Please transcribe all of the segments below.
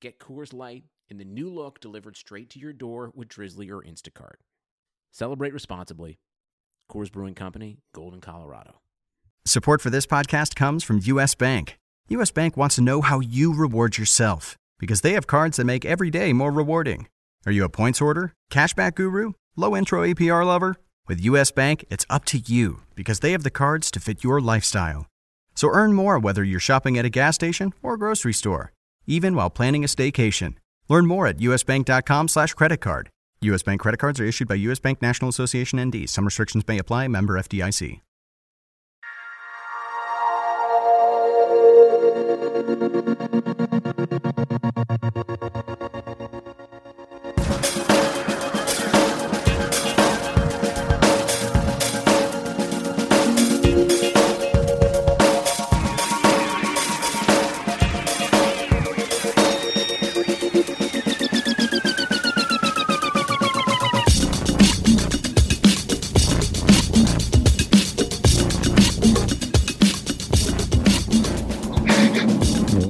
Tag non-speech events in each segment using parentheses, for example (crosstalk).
Get Coors Light in the new look delivered straight to your door with Drizly or Instacart. Celebrate responsibly. Coors Brewing Company, Golden, Colorado. Support for this podcast comes from US Bank. US Bank wants to know how you reward yourself because they have cards that make every day more rewarding. Are you a points order, cashback guru, low intro APR lover? With US Bank, it's up to you because they have the cards to fit your lifestyle. So earn more whether you're shopping at a gas station or grocery store, even while planning a staycation. Learn more at usbank.com slash credit card. U.S. Bank credit cards are issued by U.S. Bank National Association ND. Some restrictions may apply. Member FDIC.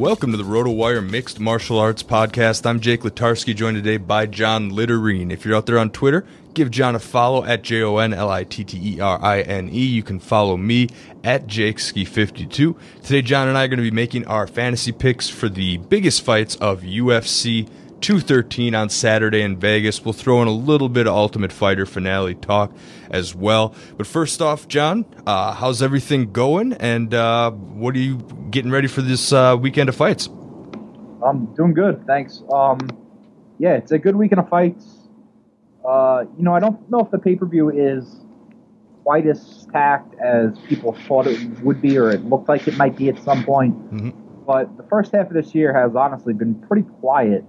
Welcome to the RotoWire Mixed Martial Arts Podcast. I'm Jake Litarsky, joined today by John Litterine. If you're out there on Twitter, give John a follow at J O N L I T T E R I N E. You can follow me at JakeSki52. Today, John and I are going to be making our fantasy picks for the biggest fights of UFC 213 on Saturday in Vegas. We'll throw in a little bit of Ultimate Fighter finale talk as well. But first off, John, uh, how's everything going? And uh, what are you getting ready for this uh, weekend of fights? I'm doing good, thanks. Um, yeah, it's a good weekend of fights. Uh, you know, I don't know if the pay per view is quite as stacked as people thought it would be, or it looked like it might be at some point. Mm-hmm. But the first half of this year has honestly been pretty quiet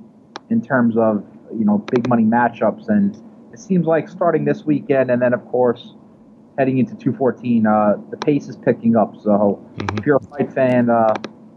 in terms of you know big money matchups, and it seems like starting this weekend, and then of course heading into 214, uh, the pace is picking up. So mm-hmm. if you're a fight fan, uh,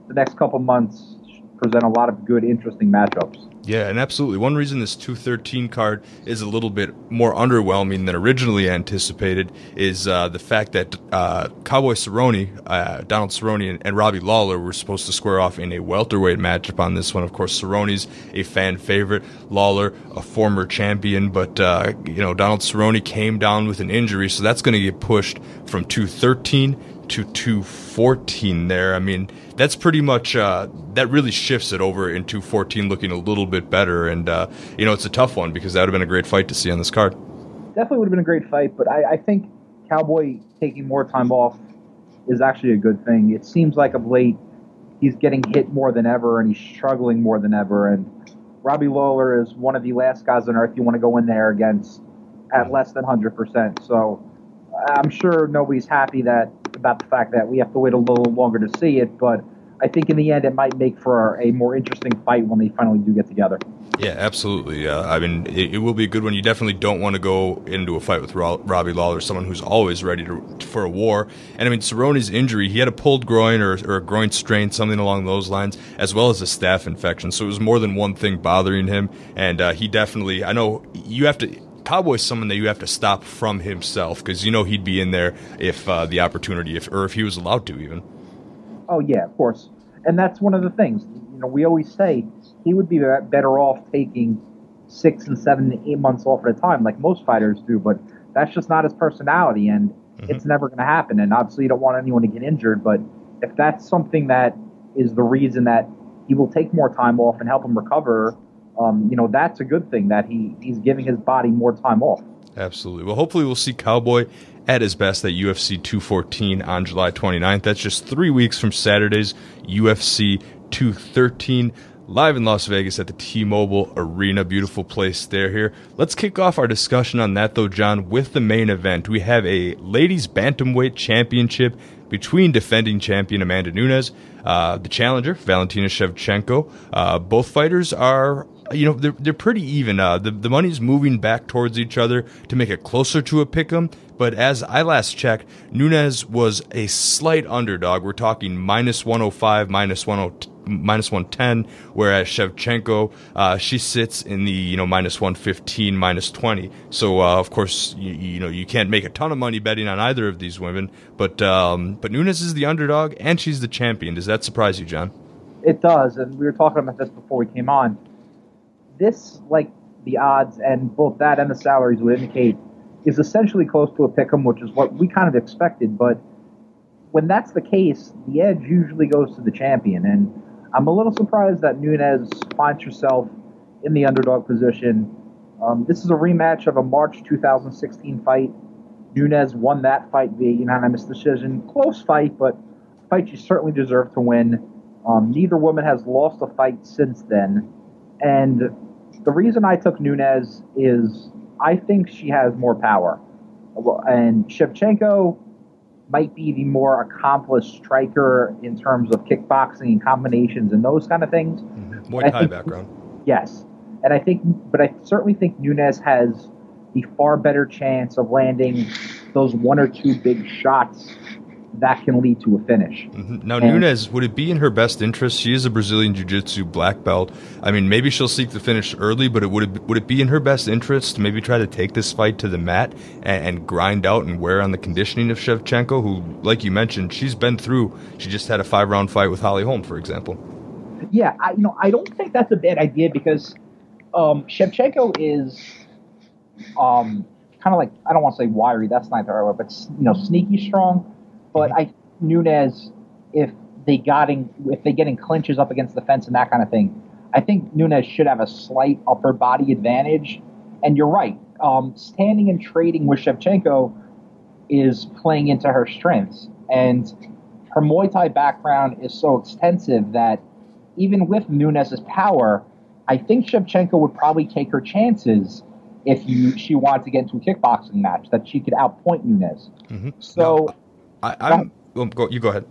the next couple months present a lot of good, interesting matchups. Yeah, and absolutely. One reason this 213 card is a little bit more underwhelming than originally anticipated is uh, the fact that uh, Cowboy Cerrone, uh, Donald Cerrone, and, and, Robbie Lawler were supposed to square off in a welterweight matchup on this one. Of course, Cerrone's a fan favorite, Lawler a former champion, but uh, you know Donald Cerrone came down with an injury, so that's going to get pushed from 213 to 214 there. I mean, that's pretty much uh, that really shifts it over in 214 looking a little bit better. And uh, you know, it's a tough one because that would have been a great fight to see on this card. Definitely would have been a great fight, but I, I think Cowboy taking more time off is actually a good thing. It seems like of late he's getting hit more than ever and he's struggling more than ever. And Robbie Lawler is one of the last guys on earth you want to go in there against at less than 100%. So I'm sure nobody's happy that about the fact that we have to wait a little longer to see it, but I think in the end it might make for a more interesting fight when they finally do get together. Yeah, absolutely. Uh, I mean, it, it, will be a good one. You definitely don't want to go into a fight with Ro- Robbie Lawler, someone who's always ready to, for a war. And I mean, Cerrone's injury, he had a pulled groin or, or a groin strain, something along those lines, as well as a staph infection. So it was more than one thing bothering him. And uh, he definitely, I know you have to. Cowboy's someone that you have to stop from himself because you know he'd be in there if uh, the opportunity, if or if he was allowed to, even. Oh yeah, of course, and that's one of the things. You know, we always say he would be better off taking six and seven, eight months off at a time, like most fighters do. But that's just not his personality, and mm-hmm. it's never going to happen. And obviously, you don't want anyone to get injured. But if that's something that is the reason that he will take more time off and help him recover, um, you know, that's a good thing that he he's giving his body more time off. Absolutely. Well, hopefully, we'll see Cowboy at his best at UFC 214 on July 29th. That's just three weeks from Saturday's UFC 213 live in Las Vegas at the T-Mobile Arena. Beautiful place there here. Let's kick off our discussion on that though, John, with the main event. We have a ladies bantamweight championship between defending champion Amanda Nunes, uh, the challenger Valentina Shevchenko. Uh, both fighters are you know they're they're pretty even. Uh, the the money's moving back towards each other to make it closer to a pick'em. But as I last checked, Nunes was a slight underdog. We're talking minus 105, minus 102 minus 110, whereas Shevchenko, uh, she sits in the, you know, minus 115, minus 20. So, uh, of course, you, you, know, you can't make a ton of money betting on either of these women, but, um, but Nunes is the underdog and she's the champion. Does that surprise you, John? It does. And we were talking about this before we came on. This, like the odds and both that and the salaries would indicate, is essentially close to a pick 'em, which is what we kind of expected. But when that's the case, the edge usually goes to the champion. And I'm a little surprised that Nunes finds herself in the underdog position. Um, this is a rematch of a March 2016 fight. Nunes won that fight via unanimous decision. Close fight, but fight she certainly deserved to win. Um, neither woman has lost a fight since then. And the reason I took Nunes is I think she has more power. And Shevchenko, might be the more accomplished striker in terms of kickboxing and combinations and those kind of things. Mm-hmm. Muay Thai background. Yes. And I think, but I certainly think Nunes has the far better chance of landing those one or two big shots that can lead to a finish. Mm-hmm. Now, and, Nunes, would it be in her best interest? She is a Brazilian Jiu Jitsu black belt. I mean, maybe she'll seek the finish early, but it would it, would it be in her best interest to maybe try to take this fight to the mat and, and grind out and wear on the conditioning of Shevchenko, who, like you mentioned, she's been through. She just had a five round fight with Holly Holm, for example. Yeah, I, you know, I don't think that's a bad idea because um, Shevchenko is um, kind of like I don't want to say wiry. That's not the right word, but you know, sneaky strong but mm-hmm. I Nunes, if they got in, if they get in clinches up against the fence and that kind of thing, I think Nunes should have a slight upper body advantage. And you're right, um, standing and trading with Shevchenko is playing into her strengths, and her Muay Thai background is so extensive that even with Nunes's power, I think Shevchenko would probably take her chances if you she wanted to get into a kickboxing match that she could outpoint Nunes. Mm-hmm. So I, am well, go, you go ahead.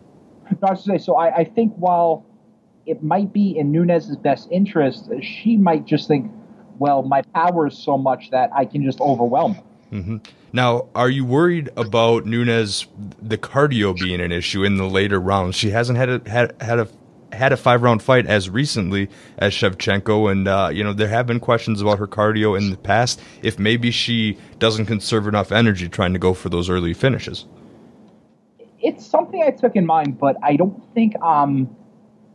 No, to say, so I, I think while it might be in Nunes's best interest, she might just think, well, my power is so much that I can just overwhelm her. Mm-hmm. Now, are you worried about Nunes the cardio being an issue in the later rounds? She hasn't had a had had a had a five round fight as recently as Shevchenko, and uh, you know there have been questions about her cardio in the past. If maybe she doesn't conserve enough energy trying to go for those early finishes it's something I took in mind, but I don't think I'm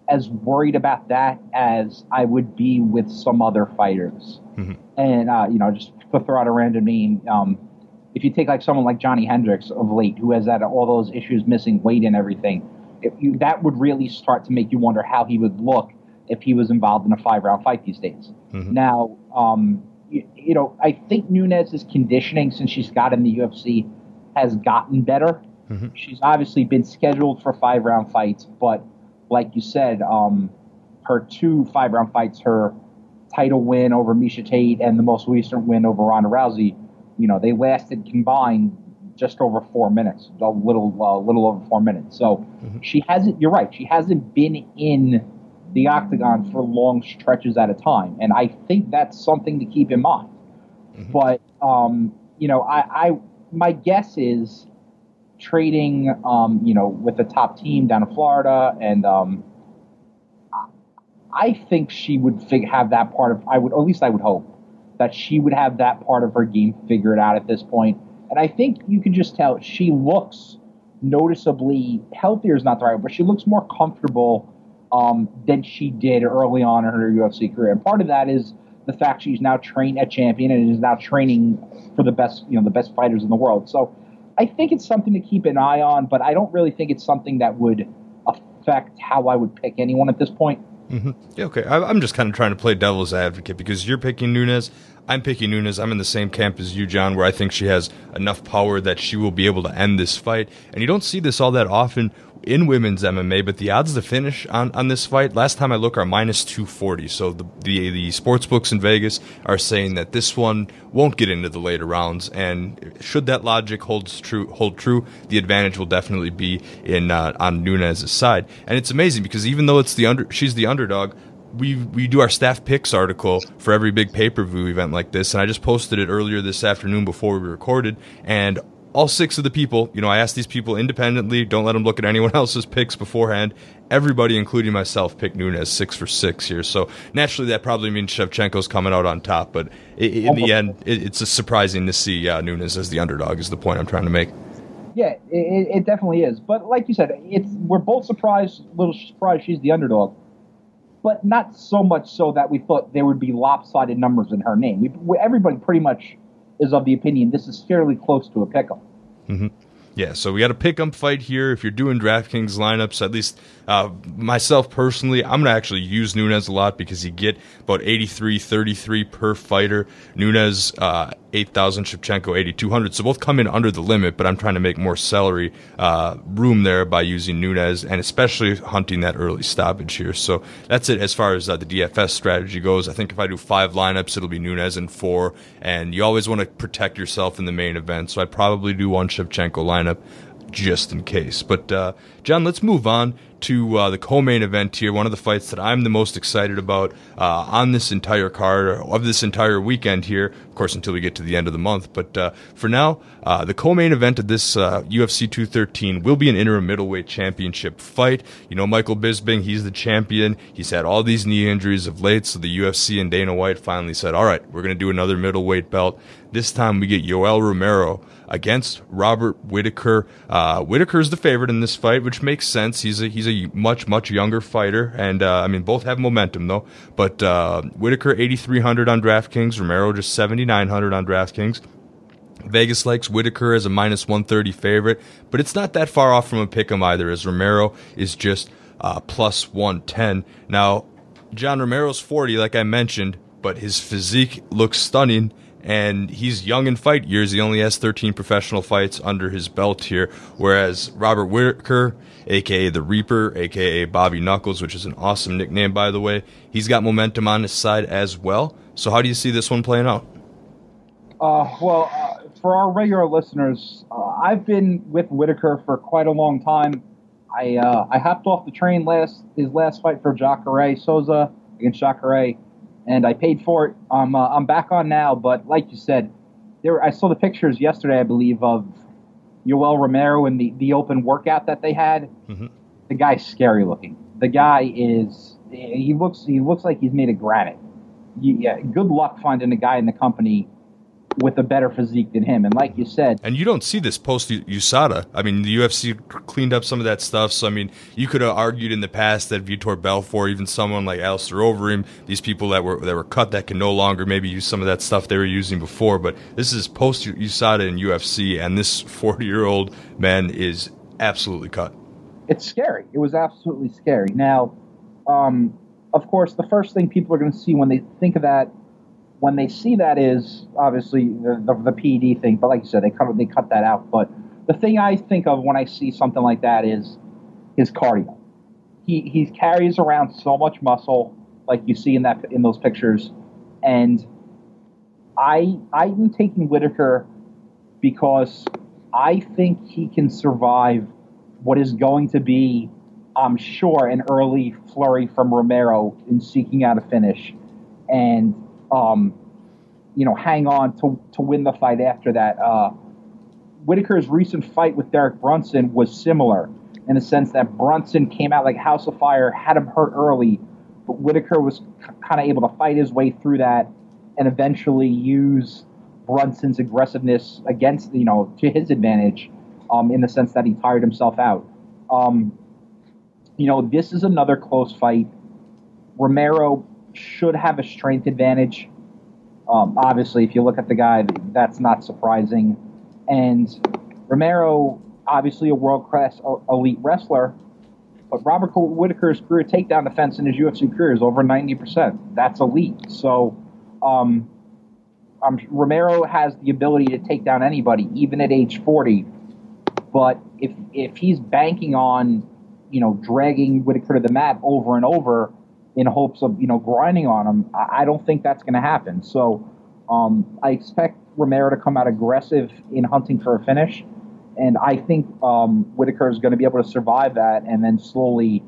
as worried about that as I would be with some other fighters. Mm-hmm. And uh, you know, just to throw out a random name, um, if you take like someone like Johnny Hendricks of late, who has had all those issues, missing weight and everything, you, that would really start to make you wonder how he would look if he was involved in a five round fight these days. Mm-hmm. Now, um, you, you know, I think Nunes's conditioning since she's got in the UFC has gotten better. Mm-hmm. She's obviously been scheduled for five round fights, but like you said, um, her two five round fights, her title win over Miesha Tate and the most recent win over Ronda Rousey, you know, they lasted combined just over four minutes, a little uh, little over four minutes. So mm-hmm. she hasn't. You're right. She hasn't been in the octagon for long stretches at a time, and I think that's something to keep in mind. Mm-hmm. But um, you know, I, I my guess is trading, um, you know, with the top team down in Florida, and um, I think she would fig- have that part of. I would, at least I would hope that she would have that part of her game figured out at this point. And I think you can just tell she looks noticeably healthier is not the right, word, but she looks more comfortable um, than she did early on in her UFC career. And part of that is the fact she's now trained at champion and is now training for the best, you know, the best fighters in the world. So I think it's something to keep an eye on, but I don't really think it's something that would affect how I would pick anyone at this point. Mm-hmm. Yeah, okay. I, am just kind of trying to play devil's advocate because you're picking Nunes. I'm picking Nunes. I'm in the same camp as you, John, where I think she has enough power that she will be able to end this fight. And you don't see this all that often in women's MMA, but the odds to finish on, on this fight, last time I look, are minus 240. So the, the, the sports books in Vegas are saying that this one won't get into the later rounds. And should that logic holds true, hold true, the advantage will definitely be in uh, on Nunes's side. And it's amazing because even though it's the under, she's the underdog, we we do our staff picks article for every big pay per view event like this, and I just posted it earlier this afternoon before we recorded, and all six of the people, you know, I asked these people independently, don't let them look at anyone (laughs) else's picks beforehand. Everybody, including myself, picked Nunes six for six here. So naturally, that probably means Shevchenko's coming out on top. But in the end, it's surprising to see uh, Nunes as the underdog. Is the point I'm trying to make? Yeah, it, it definitely is. But like you said, it's we're both surprised, a little surprised she's the underdog but not so much so that we thought there would be lopsided numbers in her name. We, everybody pretty much is of the opinion this is fairly close to a pick'em. Mm-hmm. Yeah, so we got a pick 'em fight here. If you're doing DraftKings lineups, at least uh, myself personally, I'm going to actually use Nunes a lot because you get about 83, 33 per fighter. Nunes, uh, 8,000, Shevchenko, 8,200. So both come in under the limit, but I'm trying to make more salary uh, room there by using Nunes and especially hunting that early stoppage here. So that's it as far as uh, the DFS strategy goes. I think if I do five lineups, it'll be Nunes and four. And you always want to protect yourself in the main event. So I'd probably do one Shevchenko lineup just in case. But uh, John, let's move on to uh, the co-main event here. One of the fights that I'm the most excited about uh, on this entire card of this entire weekend here. Of course, until we get to the end of the month. But uh, for now, uh, the co-main event of this UFC uh, 213 will be an interim middleweight championship fight. You know, Michael Bisping, he's the champion. He's had all these knee injuries of late, so the UFC and Dana White finally said, "All right, we're going to do another middleweight belt." This time we get Yoel Romero against Robert Whitaker. Uh, Whitaker's the favorite in this fight, which makes sense. He's a he's a much much younger fighter, and uh, I mean both have momentum though. But uh, Whitaker eighty three hundred on DraftKings, Romero just seventy nine hundred on DraftKings. Vegas likes Whitaker as a minus 130 favorite, but it's not that far off from a pick 'em either, as Romero is just uh, plus 110. Now, John Romero's 40, like I mentioned, but his physique looks stunning and he's young in fight years. He only has 13 professional fights under his belt here, whereas Robert Whitaker, aka the Reaper, aka Bobby Knuckles, which is an awesome nickname by the way, he's got momentum on his side as well. So how do you see this one playing out? Uh, well, uh, for our regular listeners, uh, I've been with Whitaker for quite a long time. I uh, I hopped off the train last his last fight for Jacare Souza against Jacare and I paid for it. I'm uh, I'm back on now, but like you said, there I saw the pictures yesterday, I believe, of Yoel Romero and the the open workout that they had. Mm-hmm. The guy's scary looking. The guy is he looks he looks like he's made of granite. yeah, good luck finding a guy in the company with a better physique than him. And like you said, and you don't see this post USADA. I mean, the UFC cleaned up some of that stuff. So I mean, you could have argued in the past that Vitor Belfort, even someone like Alistair Overeem, these people that were that were cut that can no longer maybe use some of that stuff they were using before. But this is post USADA in UFC, and this (laughs) 40 year old man is absolutely cut. It's scary. It was absolutely scary. Now, um, of course, the first thing people are going to see when they think of that when they see that is obviously the, the, the PED thing, but like you said, they cut they cut that out. But the thing I think of when I see something like that is his cardio. He he carries around so much muscle, like you see in that in those pictures, and I I'm taking Whitaker because I think he can survive what is going to be, I'm sure, an early flurry from Romero in seeking out a finish, and um, you know, hang on to to win the fight after that. Uh, Whitaker's recent fight with Derek Brunson was similar in the sense that Brunson came out like House of Fire, had him hurt early, but Whitaker was kind of able to fight his way through that and eventually use Brunson's aggressiveness against, you know, to his advantage um, in the sense that he tired himself out. Um, you know, this is another close fight. Romero should have a strength advantage. Um, obviously, if you look at the guy, that's not surprising. And Romero, obviously a world class elite wrestler, but Robert Whitaker's career takedown defense in his UFC career is over 90%. That's elite. So, um, um, Romero has the ability to take down anybody, even at age 40. But if if he's banking on, you know, dragging Whitaker to the mat over and over in hopes of you know grinding on him, I, I don't think that's going to happen. So um, I expect Romero to come out aggressive in hunting for a finish, and I think um, Whitaker is going to be able to survive that and then slowly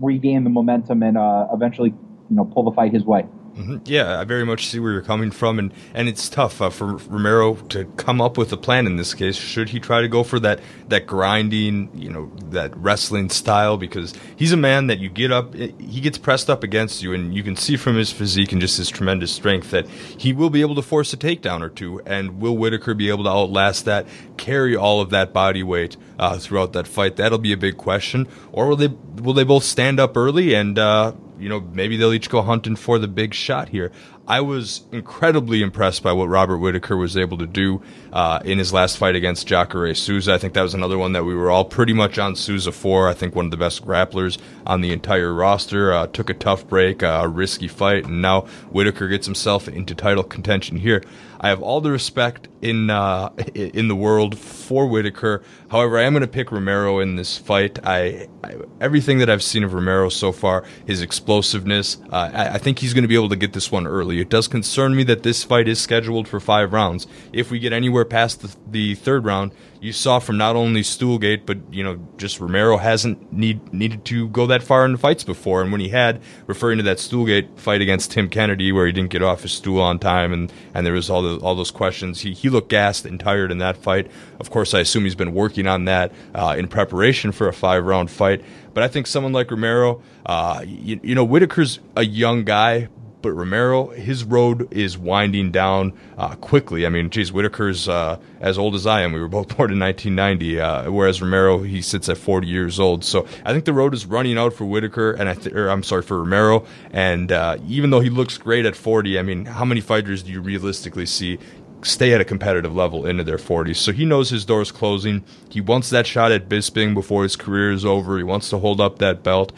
regain the momentum and uh, eventually you know pull the fight his way. Mm-hmm. Yeah, I very much see where you're coming from, and, and it's tough uh, for Romero to come up with a plan in this case. Should he try to go for that that grinding, you know, that wrestling style? Because he's a man that you get up, eh, he gets pressed up against you, and you can see from his physique and just his tremendous strength that he will be able to force a takedown or two. And will Whitaker be able to outlast that, carry all of that body weight uh, throughout that fight? That'll be a big question. Or will they will they both stand up early and uh, you know, maybe they'll each go hunting for the big shot here. I was incredibly impressed by what Robert Whitaker was able to do uh, in his last fight against Jacare Souza. I think that was another one that we were all pretty much on Souza for. I think one of the best grapplers on the entire roster. Uh, took a tough break, uh, a risky fight, and now Whitaker gets himself into title contention here. I have all the respect in uh, in the world for Whitaker. However, I am going to pick Romero in this fight. I, I, everything that I've seen of Romero so far, his explosiveness, uh, I, I, think he's going to be able to get this one early. It does concern me that this fight is scheduled for five rounds. If we get anywhere past the, the third round, you saw from not only Stoolgate, but you know, just Romero hasn't need needed to go that far in fights before. And when he had, referring to that Stoolgate fight against Tim Kennedy, where he didn't get off his stool on time, and and there was all the, all those questions. He he looked gassed and tired in that fight. Of course, I assume he's been working on that uh, in preparation for a five round fight. But I think someone like Romero, uh, you, you know, Whitaker's a young guy, but Romero, his road is winding down uh, quickly. I mean, geez, Whitaker's uh, as old as I am. We were both (laughs) born in 1990, uh, whereas Romero, he sits at 40 years old. So I think the road is running out for Whitaker, and I th- or, I'm sorry for Romero. And uh, even though he looks great at 40, I mean, how many fighters do you realistically see stay at a competitive level into their 40s. So he knows his door's closing. He wants that shot at Bisping before his career is over. He wants to hold up that belt.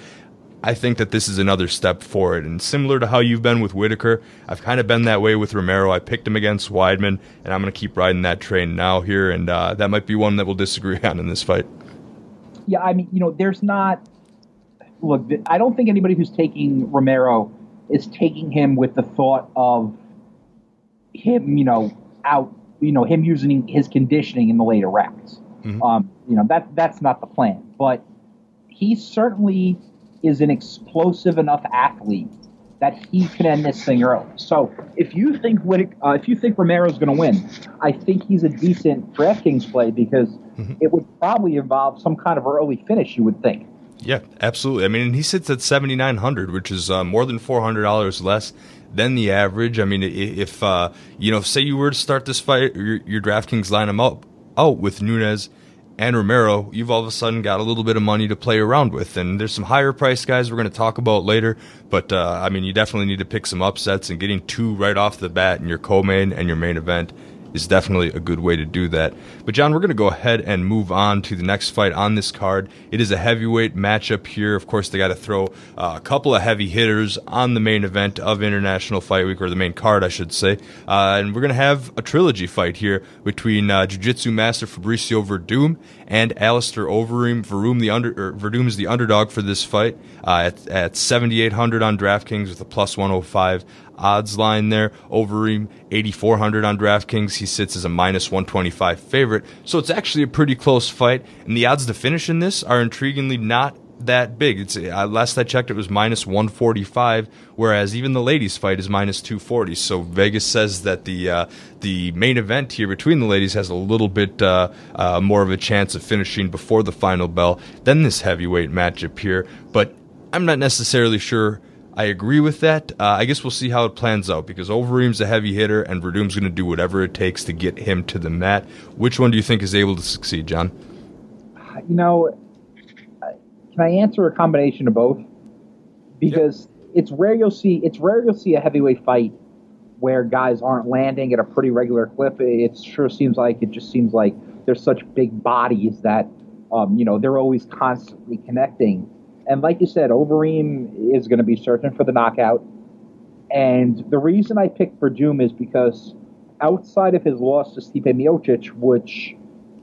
I think that this is another step forward. And similar to how you've been with Whitaker, I've kind of been that way with Romero. I picked him against Weidman, and I'm going to keep riding that train now here. And uh, that might be one that we'll disagree (laughs) on in this fight. Yeah, I mean, you know, there's not. Look, I don't think anybody who's taking Romero is taking him with the thought of him, you know, out, you know, him using his conditioning in the later rounds. Mm-hmm. Um, you know, that that's not the plan. But he certainly is an explosive enough athlete that he can end this thing early. So if you think uh, if you think Romero's going to win, I think he's a decent DraftKings play because mm-hmm. it would probably involve some kind of early finish. You would think. Yeah, absolutely. I mean, he sits at seventy nine hundred, which is uh, more than four hundred dollars less than the average. I mean, if uh, you know, say you were to start this fight, your, your DraftKings line them up out with Nunes and Romero, you've all of a sudden got a little bit of money to play around with. And there's some higher price guys we're going to talk about later. But, uh, I mean, you definitely need to pick some upsets and getting two right off the bat in your co-main and your main event is definitely a good way to do that. But John, we're going to go ahead and move on to the next fight on this card. It is a heavyweight matchup here. Of course, they got to throw uh, a couple of heavy hitters on the main event of International Fight Week, or the main card, I should say. Uh, and we're going to have a trilogy fight here between uh, Jiu-Jitsu master Fabricio Werdum and Alistair Overeem. Werdum, the under, Werdum is the underdog for this fight uh, at, at 7,800 on DraftKings with a plus 105 odds line there. Overeem 8400 on DraftKings. He sits as a minus 125 favorite. So it's actually a pretty close fight. And the odds to finish in this are intriguingly not that big. It's uh, last I checked, it was minus 145, whereas even the ladies' fight is minus 240. So Vegas says that the uh, the main event here between the ladies has a little bit uh, uh, more of a chance of finishing before the final bell than this heavyweight matchup here. But I'm not necessarily sure. I agree with that. Uh, I guess we'll see how it plans out because Overeem's a heavy hitter and Werdum's going to do whatever it takes to get him to the mat. Which one do you think is able to succeed, John? You know, can I answer a combination of both? Because yep. it's rare you'll see it's rare you'll see a heavyweight fight where guys aren't landing at a pretty regular clip. It sure seems like it just seems like there's such big bodies that um, you know they're always constantly connecting. And like you said, Overeem is going to be searching for the knockout. And the reason I picked Werdum is because outside of his loss to Stipe Miocic, which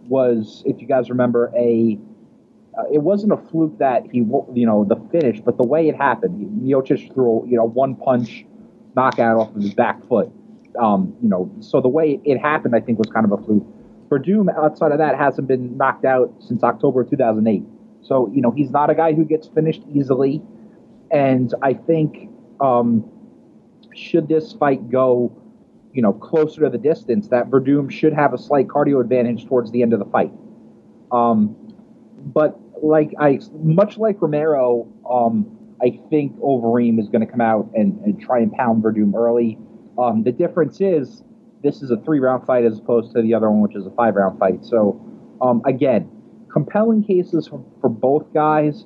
was, if you guys remember, a uh, it wasn't a fluke that he, you know, the finish, but the way it happened. Miocic threw, you know, one punch knockout off of his back foot. Um, you know, so the way it happened, I think, was kind of a fluke. Werdum, outside of that, hasn't been knocked out since October 2008. So, you know, he's not a guy who gets finished easily. And I think, um, should this fight go, you know, closer to the distance, that Werdum should have a slight cardio advantage towards the end of the fight. Um, but like I, much like Romero, um, I think Overeem is going to come out and, and, try and pound Werdum early. Um, the difference is this is a three round fight as opposed to the other one, which is a five round fight. So um, again, compelling cases for, for, both guys.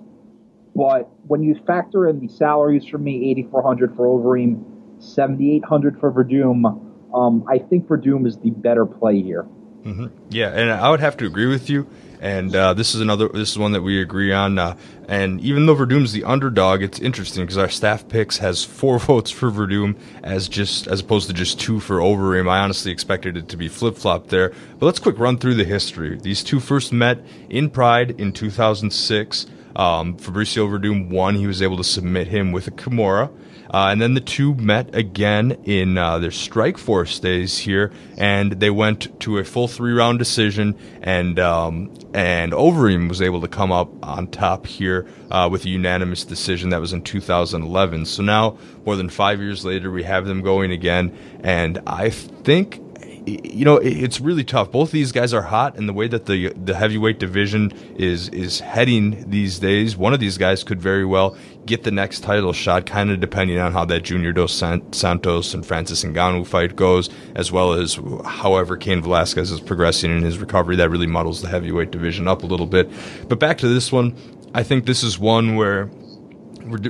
But when you factor in the salaries for me, eighty four hundred for Overeem, seventy eight hundred for Werdum, um, I think Werdum is the better play here. Mm-hmm. Yeah, and I would have to agree with you and uh, this is another. This is one that we agree on. Uh, and even though Werdum's the underdog, it's interesting because our staff picks has four (laughs) votes for Werdum as just as opposed to just two for Overeem. I honestly expected it to be flip flop there. But let's quick run through the history. These two first met in Pride in 2006. Um, Fabricio Werdum won. He was able to submit him with a Kimura. Uh, and then the two met again in uh, their Strikeforce days here, and they went to a full three round decision, and um, and Overeem was able to come up on top here uh, with a unanimous decision that was in 2011. So now, more than five years later, we have them going again, and I think you know, it's really tough. Both of these guys are hot, and the way that the the heavyweight division is is heading these days, one of these guys could very well get the next title shot, kind of depending on how that Junior Dos Santos and Francis Ngannou fight goes, as well as however Cain Velasquez is progressing in his recovery. That really muddles the heavyweight division up a little bit. But back to this one, I think this is one where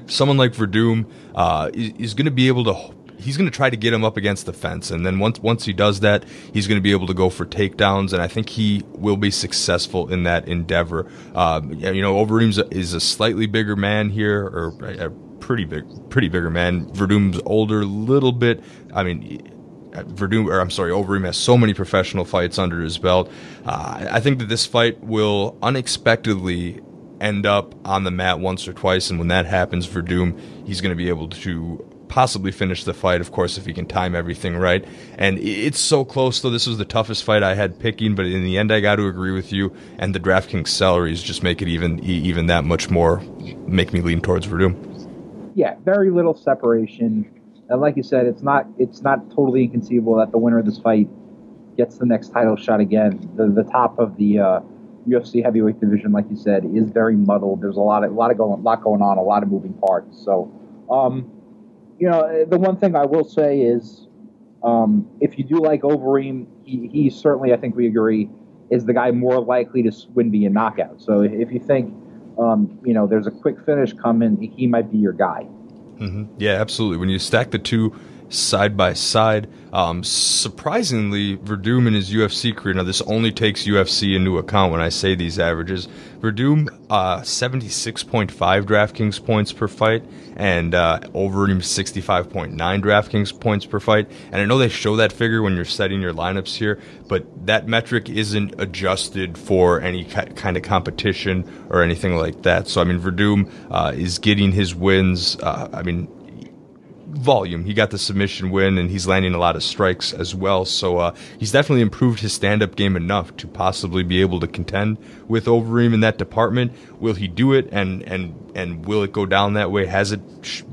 someone like Werdum uh, is going to be able to he's going to try to get him up against the fence, and then once once he does that, he's going to be able to go for takedowns, and I think he will be successful in that endeavor. Uh, you know, Overeem is a slightly bigger man here, or a pretty big, pretty bigger man. Werdum's older, little bit. I mean. Werdum, or I'm sorry, Overeem has so many professional fights under his belt. Uh, I think that this fight will unexpectedly end up on the mat once or twice, and when that happens, Werdum, he's going to be able to possibly finish the fight, of course, if he can time everything right. And it's so close, though. This was the toughest fight I had picking, but in the end, I got to agree with you. And the DraftKings salaries just make it even even that much more, make me lean towards Werdum. Yeah, very little separation. And like you said, it's not it's not totally inconceivable that the winner of this fight gets the next title shot again. The the top of the uh, UFC heavyweight division, like you said, is very muddled. There's a lot of a lot of going lot going on, a lot of moving parts. So. Um, you know, the one thing I will say is, um, if you do like Overeem, he, he certainly, I think we agree, is the guy more likely to win via knockout. So if you think, um, you know, there's a quick finish coming, he might be your guy. Mm-hmm. Yeah, absolutely. When you stack the two side by side. Um, surprisingly, Werdum in his UFC career, now this only takes UFC into account when I say these averages. Werdum, uh, 76.5 DraftKings points per fight, and uh, Overeem 65.9 DraftKings points per fight. And I know they show that figure when you're setting your lineups here, but that metric isn't adjusted for any kind of competition or anything like that. So, I mean, Werdum uh, is getting his wins. Uh, I mean, volume. He got the submission win, and he's landing a lot of strikes as well. So uh, he's definitely improved his stand-up game enough to possibly be able to contend with Overeem in that department. Will he do it, and and and will it go down that way? Has it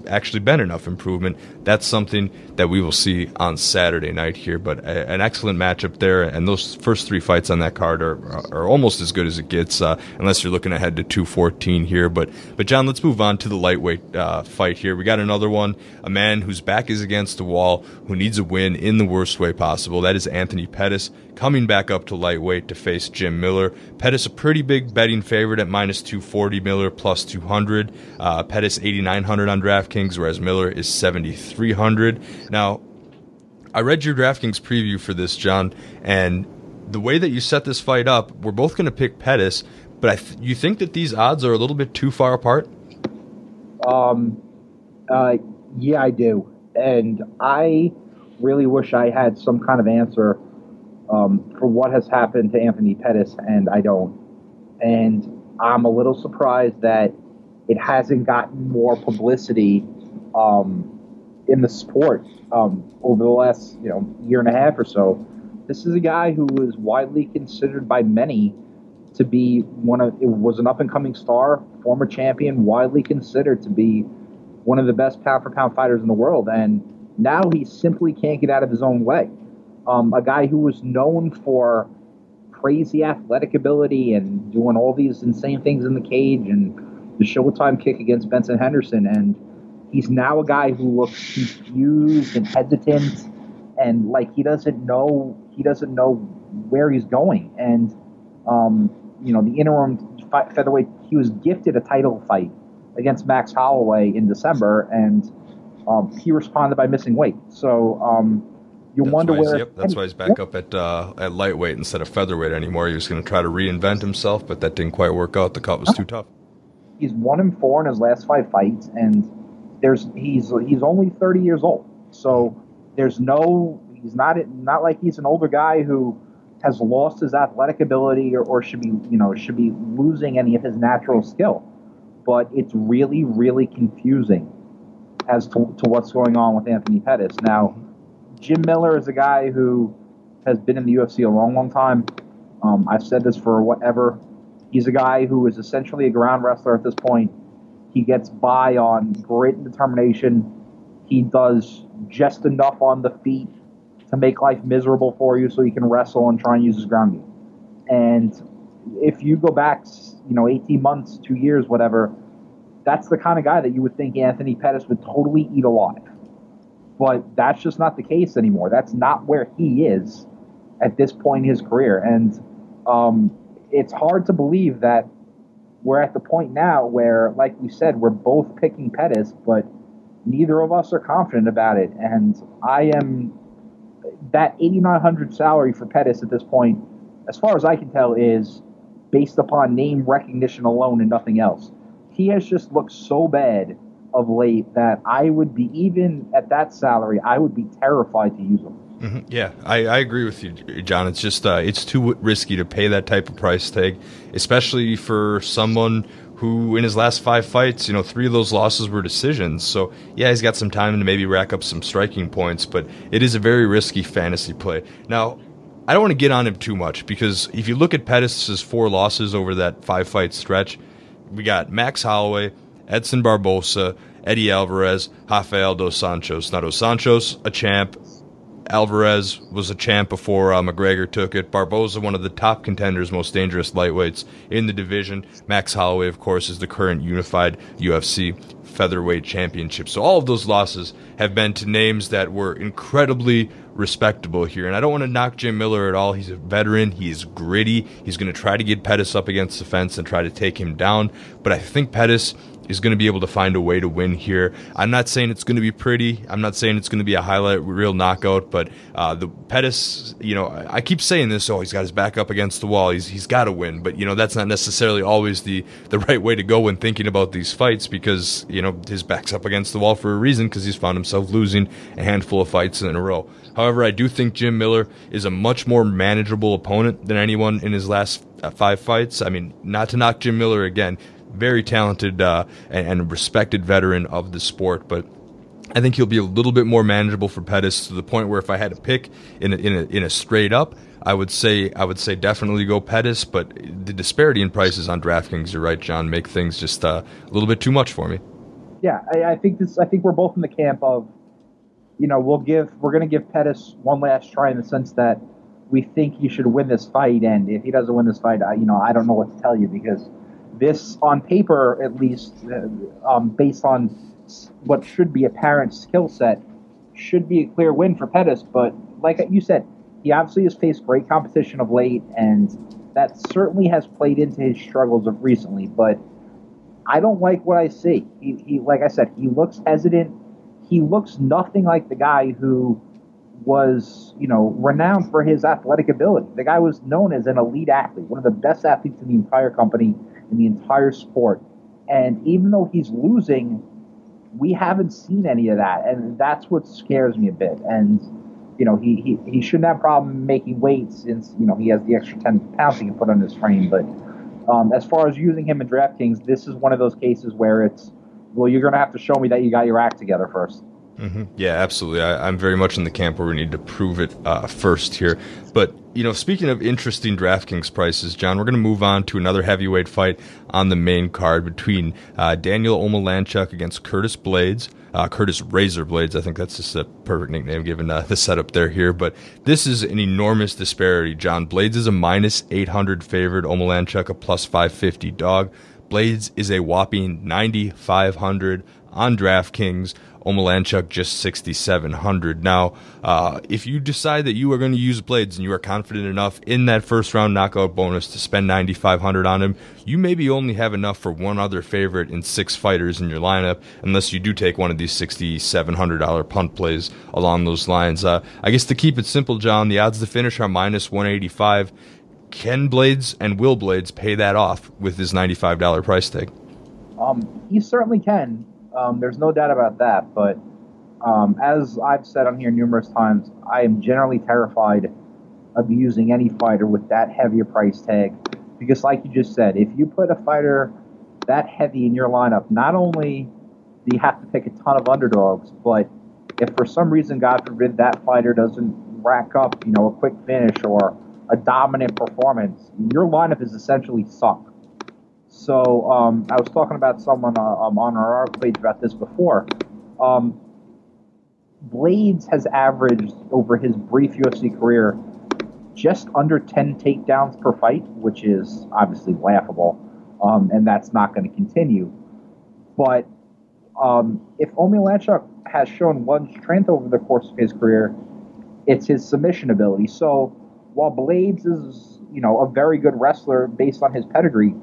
actually been enough improvement? That's something that we will see on Saturday night here. But a, an excellent matchup there, and those first three fights on that card are are almost as good as it gets, uh, unless you're looking ahead to 214 here. But but John, let's move on to the lightweight uh, fight here. We got another one, a man whose back is against the wall, who needs a win in the worst way possible. That is Anthony Pettis coming back up to lightweight to face Jim Miller. Pettis a pretty big betting favorite at minus 240, Miller plus 200. Uh, Pettis 8,900 on DraftKings, whereas Miller is 7,300. Now, I read your DraftKings preview for this, John, and the way that you set this fight up, we're both going to pick Pettis, but th- you think that these odds are a little bit too far apart? Um, uh, yeah, I do, and I really wish I had some kind of answer um, for what has happened to Anthony Pettis, and I don't. And I'm a little surprised that it hasn't gotten more publicity um, in the sport um, over the last you know year and a half or so. This is a guy who was widely considered by many to be one of it was an up and coming star, former champion, widely considered to be one of the best pound for pound fighters in the world, and now he simply can't get out of his own way. Um, a guy who was known for crazy athletic ability and doing all these insane things in the cage and the Showtime kick against Benson Henderson. And he's now a guy who looks confused and hesitant and like he doesn't know he doesn't know where he's going. And um, you know, the interim featherweight, he was gifted a title fight against Max Holloway in December, and um, he responded by missing weight. So um, you that's wonder where. Yep, that's why he's back up at uh, at lightweight instead of featherweight anymore. He was going to try to reinvent himself, but that didn't quite work out. The cut was too tough. He's one and four in his last five fights, and there's he's he's only 30 years old. So there's no he's not not like he's an older guy who has lost his athletic ability or, or should be you know should be losing any of his natural skill. But it's really really confusing as to, to what's going on with Anthony Pettis now Jim Miller is a guy who has been in the UFC a long, long time. Um, I've said this for whatever. He's a guy who is essentially a ground wrestler at this point. He gets by on grit and determination. He does just enough on the feet to make life miserable for you so he can wrestle and try and use his ground game. And if you go back, you know, 18 months, two years, whatever, that's the kind of guy that you would think Anthony Pettis would totally eat alive. But that's just not the case anymore. That's not where he is at this point in his career. And um, it's hard to believe that we're at the point now where, like we said, we're both picking Pettis, but neither of us are confident about it. And I am that 8,900 salary for Pettis at this point, as far as I can tell, is based upon name recognition alone and nothing else. He has just looked so bad of late that I would be even at that salary, I would be terrified to use him. Mm-hmm. Yeah, I, I, agree with you, John. It's just uh, it's too risky to pay that type of price tag, especially for someone who, in his last five fights, you know, three of those losses were decisions. So yeah, he's got some time to maybe rack up some striking points, but it is a very risky fantasy play. Now, I don't want to get on him too much because if you look at Pettis' four losses over that five fight stretch, we got Max Holloway, Edson Barboza, Eddie Alvarez, Rafael dos Anjos. Now, dos Anjos, a champ. Alvarez was a champ before uh, McGregor took it. Barboza, one of the top contenders, most dangerous lightweights in the division. Max Holloway, of course, is the current unified UFC featherweight championship. So all of those losses have been to names that were incredibly respectable here. And I don't want to knock Jim Miller at all. He's a veteran. He's gritty. He's going to try to get Pettis up against the fence and try to take him down. But I think Pettis is going to be able to find a way to win here. I'm not saying it's going to be pretty. I'm not saying it's going to be a highlight real knockout, but uh, the Pettis, you know, I keep saying this. Oh, he's got his back up against the wall. He's he's got to win, but you know that's not necessarily always the the right way to go when thinking about these fights because you know his back's up against the wall for a reason because he's found himself losing a handful of fights in a row. However, I do think Jim Miller is a much more manageable opponent than anyone in his last uh, five fights. I mean, not to knock Jim Miller again, very talented uh, and, and, respected veteran of the sport. But I think he'll be a little bit more manageable for Pettis to the point where if I had to pick in a, in a, in a straight up, I would say I would say definitely go Pettis. But the disparity in prices on DraftKings, you're right, John, make things just uh, a little bit too much for me. Yeah, I, I think this. I think we're both in the camp of, you know, we'll give we're going to give Pettis one last try in the sense that we think he should win this fight, and if he doesn't win this fight, I, you know, I don't know what to tell you because this, on paper at least, uh, um, based on what should be a apparent skill set, should be a clear win for Pettis. But like you said, he obviously has faced great competition of late, and that certainly has played into his struggles of recently. But I don't like what I see. He, he like I said, he looks hesitant. He looks nothing like the guy who was, you know, renowned for his athletic ability. The guy was known as an elite athlete, one of the best athletes in the entire company, in the entire sport. And even though he's losing, we haven't seen any of that. And that's what scares me a bit. And, you know, he, he, he shouldn't have problem making weight since, you know, he has the extra 10 pounds he can put on his frame. But um, as far as using him in DraftKings, this is one of those cases where it's, well, you're going to have to show me that you got your act together first. Mm-hmm. Yeah, absolutely. I, am very much in the camp where we need to prove it uh, first here. But you know, speaking of interesting DraftKings prices, John, we're going to move on to another heavyweight fight on the main card between uh, Daniel Omielanczuk against Curtis Blaydes. Uh, Curtis Razor Blades, I think that's just a perfect nickname given uh, the setup there here. But this is an enormous disparity. John Blaydes is a minus 800 favored, Omielanczuk a plus 550 dog. Blaydes is a whopping 9,500 on DraftKings. Omielanczuk just 6,700. Now, uh, if you decide that you are going to use Blaydes and you are confident enough in that first round knockout bonus to spend 9,500 on him, you maybe only have enough for one other favorite in six fighters in your lineup, unless you do take one of these $6,700 punt plays along those lines. Uh, I guess to keep it simple, John, the odds to finish are minus 185. Can Blaydes and will Blaydes pay that off with his $95 price tag? Um, he certainly can. Um, there's no doubt about that. But um, as I've said on here numerous times, I am generally terrified of using any fighter with that heavier price tag because, like you just said, if you put a fighter that heavy in your lineup, not only do you have to pick a ton of underdogs, but if for some reason, God forbid, that fighter doesn't rack up, you know, a quick finish or a dominant performance, your lineup is essentially sunk. So um, I was talking about someone uh, um, on our page about this before. Um, Blaydes has averaged over his brief UFC career just under 10 takedowns per fight, which is obviously laughable, um, and that's not going to continue. But um, if Omielanczuk has shown one strength over the course of his career, it's his submission ability. So while Blaydes is, you know, a very good wrestler based on his pedigree,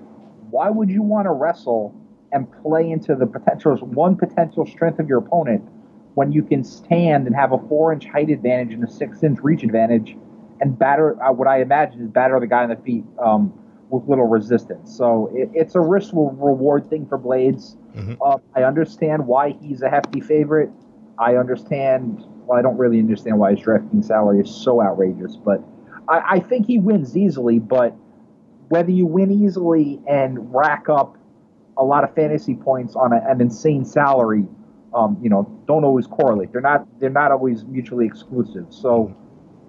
why would you want to wrestle and play into the potential one potential strength of your opponent when you can stand and have a four inch height advantage and a six inch reach advantage and batter uh, what I imagine is batter the guy on the feet um, with little resistance. So it, it's a risk reward thing for Blaydes. Mm-hmm. Uh, I understand why he's a hefty favorite. I understand. Well, I don't really understand why his drafting salary is so outrageous, but I, I think he wins easily. But whether you win easily and rack up a lot of fantasy points on a, an insane salary, um, you know, don't always correlate. They're not they're not always mutually exclusive. So,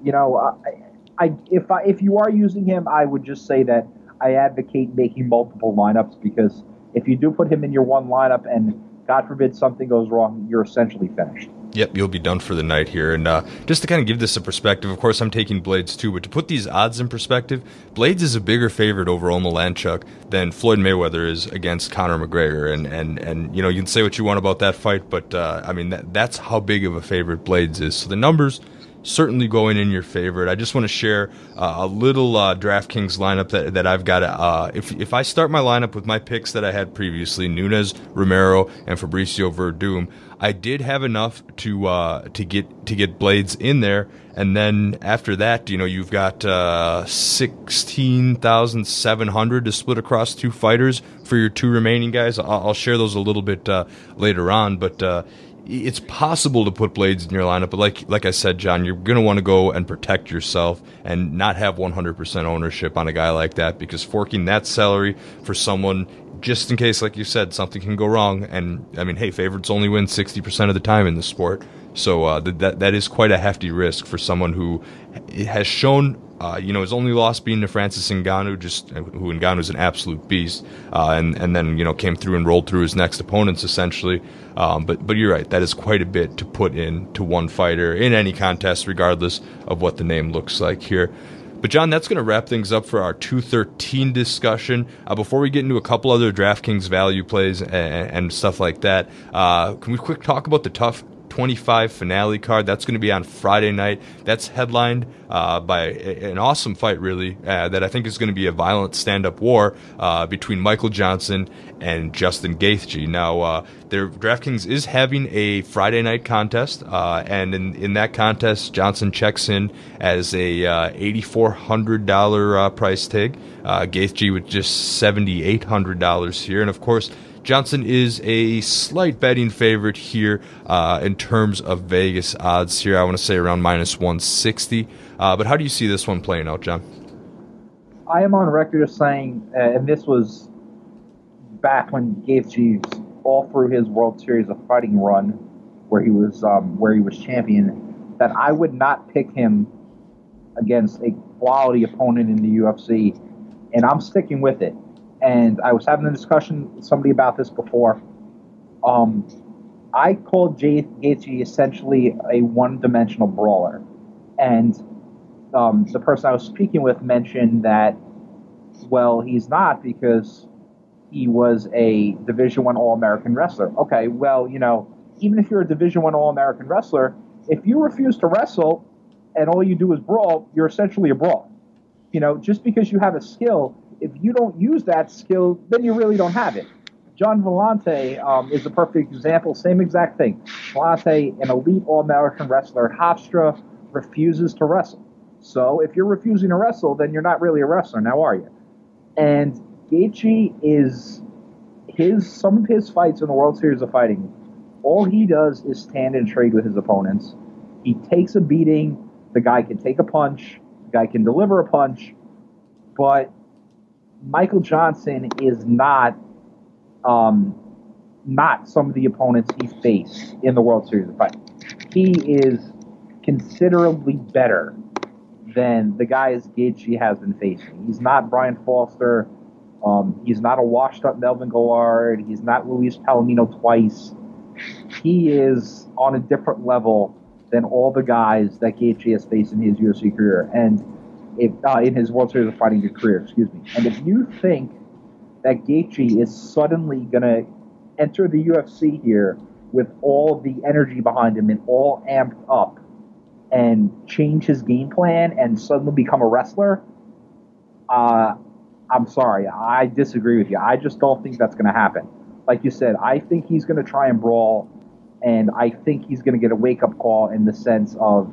you know, I, I if I if you are using him, I would just say that I advocate making multiple lineups because if you do put him in your one lineup and God forbid something goes wrong, you're essentially finished. Yep, you'll be done for the night here. And uh, just to kind of give this a perspective, of course, I'm taking Blaydes too, but to put these odds in perspective, Blaydes is a bigger favorite over Omielanczuk than Floyd Mayweather is against Conor McGregor. And, and, and you know, you can say what you want about that fight, but uh, I mean, that, that's how big of a favorite Blaydes is. So the numbers certainly going in your favorite. I just want to share uh, a little uh, DraftKings lineup that, that I've got. Uh, if, if I start my lineup with my picks that I had previously, Nunes, Romero, and Fabricio Werdum, I did have enough to uh, to get to get Blaydes in there, and then after that, you know, you've got uh, sixteen thousand seven hundred to split across two fighters for your two remaining guys. I'll, I'll share those a little bit uh, later on, but it's possible to put Blaydes in your lineup, but like like I said, John, you're going to want to go and protect yourself and not have 100% ownership on a guy like that because forking that salary for someone just in case, like you said, something can go wrong. And I mean, hey, favorites only win 60% of the time in the sport. So uh, that that is quite a hefty risk for someone who has shown, uh, you know, his only loss being to Francis Ngannou, just who Ngannou is an absolute beast, uh, and and then you know came through and rolled through his next opponents essentially. Um, but but you're right, that is quite a bit to put in to one fighter in any contest, regardless of what the name looks like here. But John, that's going to wrap things up for our 213 discussion. Uh, before we get into a couple other DraftKings value plays and, and stuff like that, uh, can we quick talk about the TUF 25 finale card. That's going to be on Friday night. That's headlined uh, by an awesome fight, really, uh, that I think is going to be a violent stand up war uh, between Michael Johnson and Justin Gaethje. Now, uh, their DraftKings is having a Friday night contest, uh, and in, in that contest, Johnson checks in as a uh, $8,400 price tag. Uh, Gaethje with just $7,800 here. And of course, Johnson is a slight betting favorite here uh, in terms of Vegas odds here. I want to say around minus 160. Uh, but how do you see this one playing out, John? I am on record as saying, uh, and this was back when Gaethje all through his World Series of Fighting run, where he was um, where he was champion, that I would not pick him against a quality opponent in the UFC, and I'm sticking with it and I was having a discussion with somebody about this before. Um, I called Jay Gaethje essentially a one-dimensional brawler, and um, the person I was speaking with mentioned that, well, he's not because he was a Division One All-American wrestler. Okay, well, you know, even if you're a Division One All-American wrestler, if you refuse to wrestle and all you do is brawl, you're essentially a brawl. You know, just because you have a skill if you don't use that skill, then you really don't have it. Gian Villante um, is a perfect example. Same exact thing. Villante, an elite All-American wrestler. at Hofstra refuses to wrestle. So if you're refusing to wrestle, then you're not really a wrestler, now are you? And Gaethje is his some of his fights in the World Series of Fighting. All he does is stand and trade with his opponents. He takes a beating. The guy can take a punch. The guy can deliver a punch, but Michael Johnson is not um, not some of the opponents he faced in the World Series of Fighting. He is considerably better than the guys Gaethje has been facing. He's not Brian Foster. Um, he's not a washed-up Melvin Guillard. He's not Luis Palomino twice. He is on a different level than all the guys that Gaethje has faced in his UFC career. And if uh, in his World Series of Fighting career, excuse me. And if you think that Gaethje is suddenly going to enter the UFC here with all the energy behind him and all amped up and change his game plan and suddenly become a wrestler, uh, I'm sorry, I disagree with you. I just don't think that's going to happen. Like you said, I think he's going to try and brawl, and I think he's going to get a wake up call in the sense of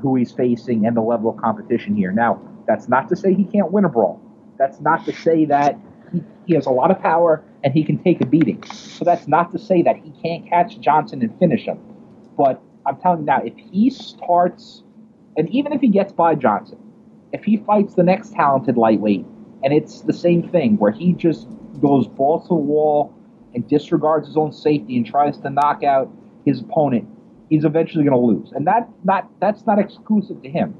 who he's facing and the level of competition here. Now, that's not to say he can't win a brawl. That's not to say that he, he has a lot of power and he can take a beating. So that's not to say that he can't catch Johnson and finish him. But I'm telling you now, if he starts, and even if he gets by Johnson, if he fights the next talented lightweight, and it's the same thing where he just goes balls to the wall and disregards his own safety and tries to knock out his opponent he's eventually going to lose, and that not that's not exclusive to him.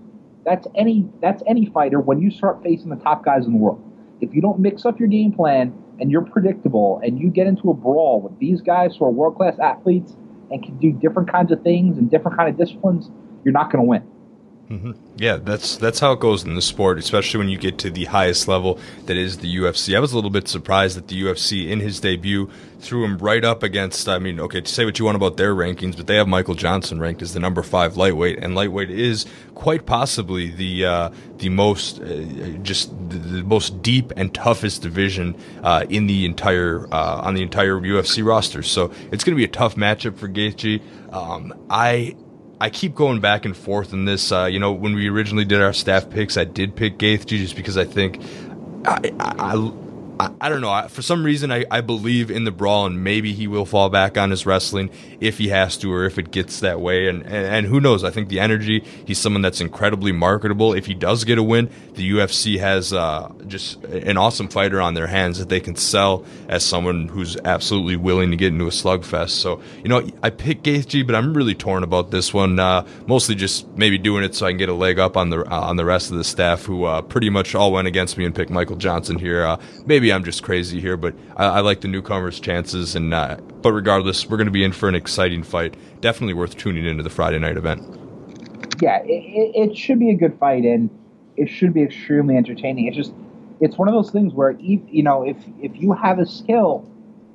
That's any that's any fighter when you start facing the top guys in the world. If you don't mix up your game plan and you're predictable and you get into a brawl with these guys who are world class athletes and can do different kinds of things and different kind of disciplines, you're not going to win. Mm-hmm. Yeah, that's that's how it goes in the sport, especially when you get to the highest level that is the UFC. I was a little bit surprised that the UFC in his debut threw him right up against. I mean, okay, to say what you want about their rankings, but they have Michael Johnson ranked as the number five lightweight, and lightweight is quite possibly the uh, the most uh, just the, the, most deep and toughest division uh, in the entire uh, on the entire UFC roster. So it's going to be a tough matchup for Gaethje. Um, I I keep going back and forth in this. Uh, you know, when we originally did our staff picks, I did pick Gaethje just because I think I, I, I, I don't know. I, for some reason, I, I believe in the brawl, and maybe he will fall back on his wrestling if he has to, or if it gets that way. And, and, and who knows? I think the energy. He's someone that's incredibly marketable. If he does get a win, the UFC has uh, just an awesome fighter on their hands that they can sell as someone who's absolutely willing to get into a slugfest. So you know, I picked Gaethje, but I'm really torn about this one. Uh, mostly just maybe doing it so I can get a leg up on the uh, on the rest of the staff who uh, pretty much all went against me and picked Michael Johnson here. Uh, I'm just crazy here, but I, I like the newcomers' chances. And uh, but regardless, we're going to be in for an exciting fight. Definitely worth tuning into the Friday night event. Yeah, it, it should be a good fight, and it should be extremely entertaining. It's just it's one of those things where if, you know if if you have a skill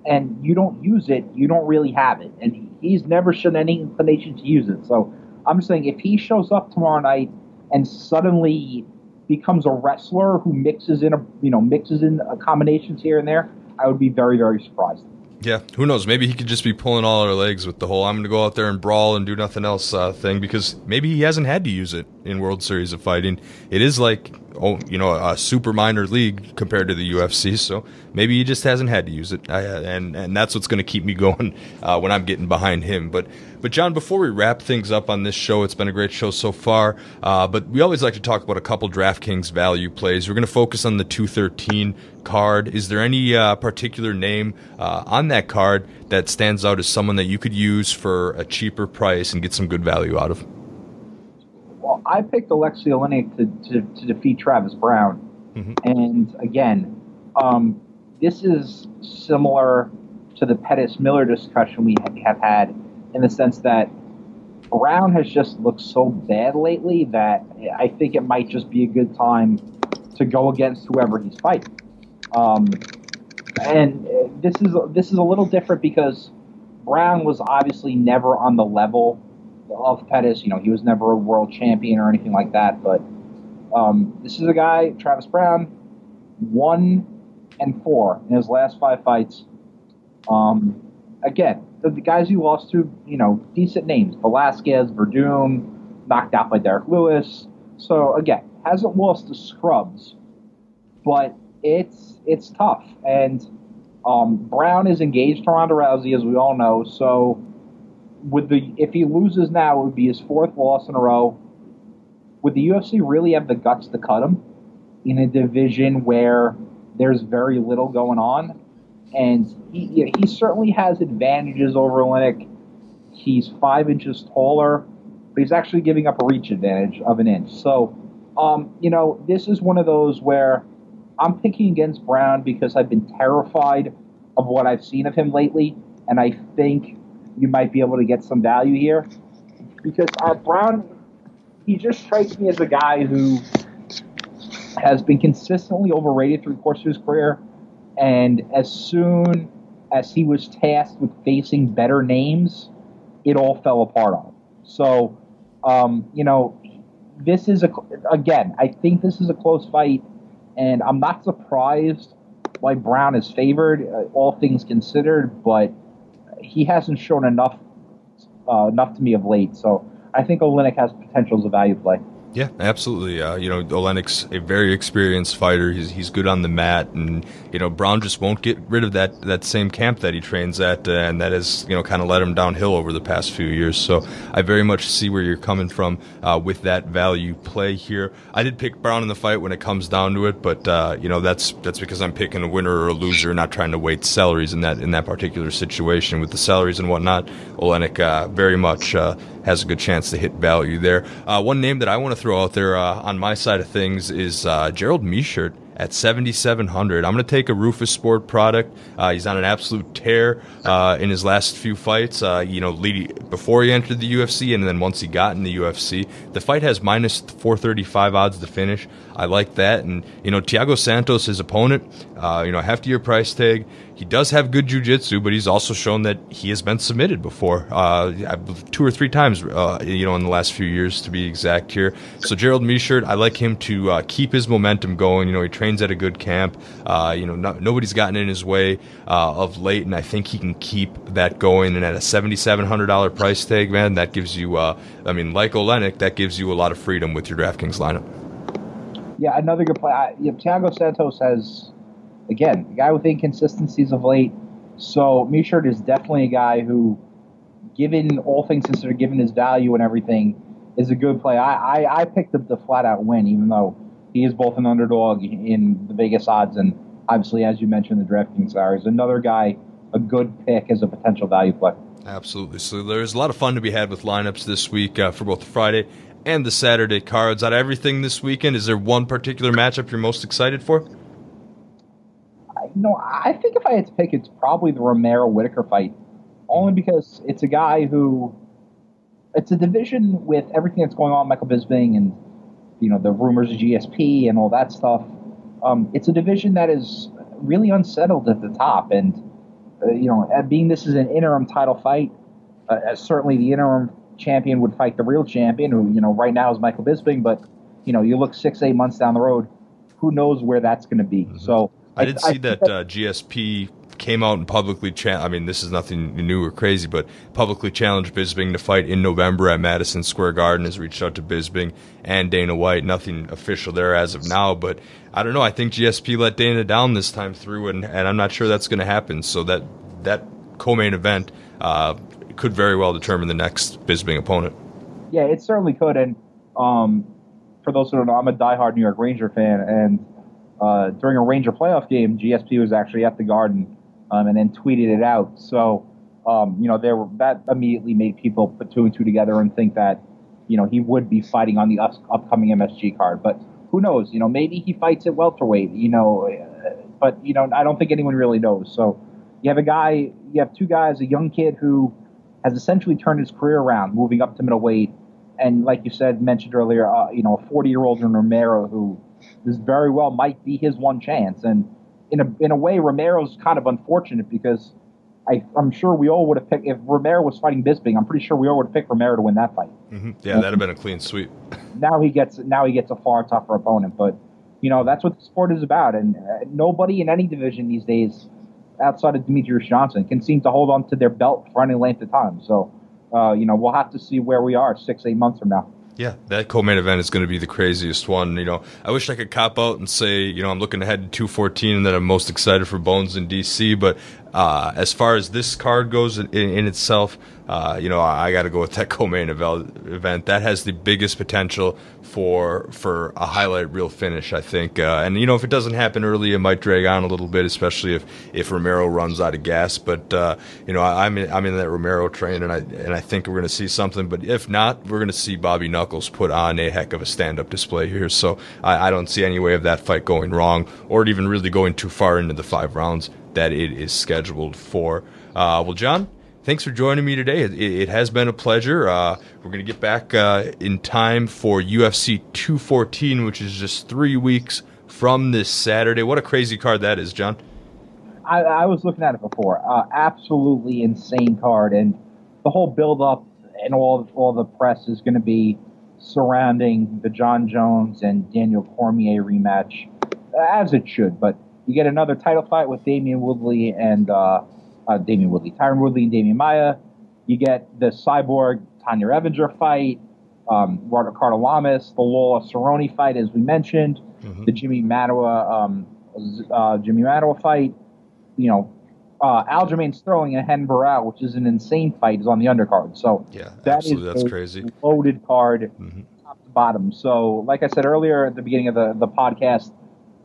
and you don't use it, you don't really have it. And he's never shown any inclination to use it. So I'm just saying, if he shows up tomorrow night and suddenly becomes a wrestler who mixes in a you know mixes in combinations here and there, I would be very very surprised. Yeah, who knows? Maybe he could just be pulling all our legs with the whole "I'm going to go out there and brawl and do nothing else" uh, thing because maybe he hasn't had to use it in World Series of Fighting. It is like oh, you know, a super minor league compared to the UFC. So maybe he just hasn't had to use it, I, and and that's what's going to keep me (laughs) going uh, when I'm getting behind him. But but John, before we wrap things up on this show, it's been a great show so far. Uh, but we always like to talk about a couple DraftKings value plays. We're going to focus on the 213 card. Is there any uh, particular name uh, on that card that stands out as someone that you could use for a cheaper price and get some good value out of? Well, I picked Alexei Oleinik to, to, to defeat Travis Browne. Mm-hmm. And again, um, this is similar to the Pettis Miller discussion we have had in the sense that Browne has just looked so bad lately that I think it might just be a good time to go against whoever he's fighting. Um, and this is this is a little different because Browne was obviously never on the level of Pettis. You know, he was never a world champion or anything like that. But um, this is a guy, Travis Browne, one and four in his last five fights. Um, again, the, the, guys he lost to, you know, decent names: Velasquez, Werdum, knocked out by Derrick Lewis. So again, hasn't lost to scrubs, but it's it's tough. And um, Browne is engaged to Ronda Rousey, as we all know. So would the if he loses now, it would be his fourth loss in a row. Would the UFC really have the guts to cut him in a division where there's very little going on? And he he certainly has advantages over Oleinik. He's five inches taller, but he's actually giving up a reach advantage of an inch. So, um, you know, this is one of those where I'm picking against Browne because I've been terrified of what I've seen of him lately, and I think you might be able to get some value here. Because uh, Browne, he just strikes me as a guy who has been consistently overrated through the course of his career. And as soon as he was tasked with facing better names, it all fell apart on him. So, um, you know, this is a, again, I think this is a close fight. And I'm not surprised why Browne is favored, uh, all things considered, but he hasn't shown enough uh, enough to me of late. So I think Oleinik has potential as a value play. Yeah, absolutely. Uh, you know, Oleinik's a very experienced fighter. He's he's good on the mat, and you know Browne just won't get rid of that that same camp that he trains at, uh, and that has you know kind of led him downhill over the past few years. So I very much see where you're coming from uh, with that value play here. I did pick Browne in the fight when it comes down to it, but uh, you know that's that's because I'm picking a winner or a loser, not trying to weight salaries in that in that particular situation with the salaries and whatnot. Oleinik uh, very much uh, has a good chance to hit value there. one name that I want to throw out there uh, on my side of things is uh, Gerald Meerschaert at 7,700. I'm going to take a Roufusport product. Uh, he's on an absolute tear uh, in his last few fights. Uh, you know, lead, before he entered the UFC and then once he got in the UFC. The fight has minus 435 odds to finish. I like that. And, you know, Thiago Santos, his opponent, uh, you know, hefty year price tag. He does have good jujitsu, but he's also shown that he has been submitted before, uh, two or three times, uh, you know, in the last few years to be exact here. So Gerald Meerschaert, I like him to uh, keep his momentum going. You know, he trains at a good camp. Uh, you know, no, nobody's gotten in his way uh, of late, and I think he can keep that going. And at a seventy-seven hundred dollar price tag, man, that gives you, uh, I mean, like Oleinik, that gives you a lot of freedom with your DraftKings lineup. Yeah, another good play. I, you know, Santos has again, a guy with inconsistencies of late. So Meerschaert is definitely a guy who, given all things considered, given his value and everything, is a good play. I, I, I picked up the flat out win, even though he is both an underdog in the Vegas odds and obviously, as you mentioned, the DraftKings are is another guy, a good pick as a potential value play. Absolutely. So there's a lot of fun to be had with lineups this week uh, for both the Friday and the Saturday cards. Out of everything this weekend, is there one particular matchup you're most excited for? You know, I think if I had to pick, it's probably the Romero Whittaker fight, only because it's a guy who. It's a division with everything that's going on, Michael Bisping, and you know the rumors of GSP and all that stuff. Um, it's a division that is really unsettled at the top, and uh, you know, being this is an interim title fight, uh, certainly the interim champion would fight the real champion, who you know right now is Michael Bisping, but you know you look six eight months down the road, who knows where that's going to be? Mm-hmm. So I, I did see I that, that uh, GSP came out and publicly cha- I mean, this is nothing new or crazy, but publicly challenged Bisping to fight in November at Madison Square Garden. Has reached out to Bisping and Dana White. Nothing official there as of now, but I don't know. I think GSP let Dana down this time through, and, and I'm not sure that's going to happen. So that that co-main event uh, could very well determine the next Bisping opponent. Yeah, it certainly could. And um, for those who don't know, I'm a diehard New York Ranger fan, and uh, during a Ranger playoff game, GSP was actually at the Garden um, and then tweeted it out. So, um, you know, there were, that immediately made people put two and two together and think that, you know, he would be fighting on the up, upcoming MSG card. But who knows? You know, maybe he fights at welterweight. You know, uh, but you know, I don't think anyone really knows. So, you have a guy, you have two guys, a young kid who has essentially turned his career around, moving up to middleweight, and like you said, mentioned earlier, uh, you know, a 40 year old in Romero who this very well might be his one chance. And in a in a way, Romero's kind of unfortunate because I, am sure we all would have picked if Romero was fighting Bisping. I'm pretty sure we all would have picked Romero to win that fight. Mm-hmm. Yeah, that'd have been a clean sweep. (laughs) now he gets now he gets a far tougher opponent, but you know that's what the sport is about, and uh, nobody in any division these days, outside of Demetrious Johnson, can seem to hold on to their belt for any length of time. So, uh, you know, we'll have to see where we are six eight months from now. Yeah, that co-main event is going to be the craziest one. You know, I wish I could cop out and say, you know, I'm looking ahead to 214 and that I'm most excited for Bones in DC. But uh, as far as this card goes in, in itself, uh, you know, I, I got to go with that (laughs) co-main event. That has the biggest potential for for a highlight reel finish, I think. Uh, and you know, if it doesn't happen early, it might drag on a little bit, especially if, if Romero runs out of gas. But uh, you know, I, am in, I'm in that Romero train, and I and I think we're going to see something. But if not, we're going to see Bobby Knuckles put on a heck of a stand up display here. So I, I don't see any way of that fight going wrong, or even really going too far into the five rounds that it is scheduled for. Uh, well, John, thanks for joining me today. It, it has been a pleasure. Uh, we're going to get back uh, in time for UFC 214, which is just three weeks from this Saturday. What a crazy card that is, John. I, I was looking at it before. Uh, absolutely insane card, and the whole build up and all all the press is going to be surrounding the Jon Jones and Daniel Cormier rematch, as it should. But you get another title fight with Damien Woodley and uh, uh, Damien Woodley, Tyron Woodley and Demian Maya. You get the Cyborg Tonya Evinger fight, um, Ricardo Lamas, the Lawler Cerrone fight, as we mentioned, mm-hmm. the Jimi Manuwa, um, uh, Jimi Manuwa fight. You know, uh, Aljamain Sterling and Hen which is an insane fight, is on the undercard. So yeah, that absolutely, that's crazy. Loaded card, mm-hmm. top to bottom. So, like I said earlier at the beginning of the the podcast,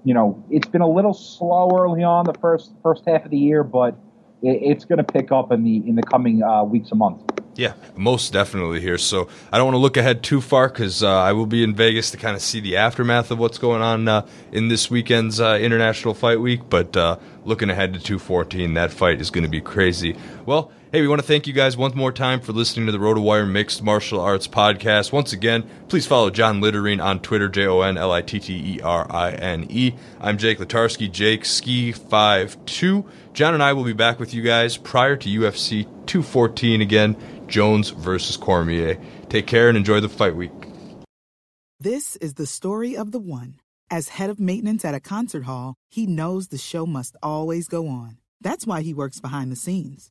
you know, it's been a little slow early on the first first half of the year, but it's going to pick up in the in the coming uh, weeks and months. Yeah, most definitely here. So I don't want to look ahead too far because uh, I will be in Vegas to kind of see the aftermath of what's going on uh, in this weekend's uh, International Fight Week. But uh, looking ahead to 214, that fight is going to be crazy. Well, Hey, we want to thank you guys one more time for listening to the RotoWire Mixed Martial Arts Podcast. Once again, please follow John Litterine on Twitter, J O N L I T T E R I N E. I'm Jake Latarski, Jake Ski52. John and I will be back with you guys prior to UFC 214 again, Jones versus Cormier. Take care and enjoy the fight week. This is the story of the one. As head of maintenance at a concert hall, he knows the show must always go on. That's why he works behind the scenes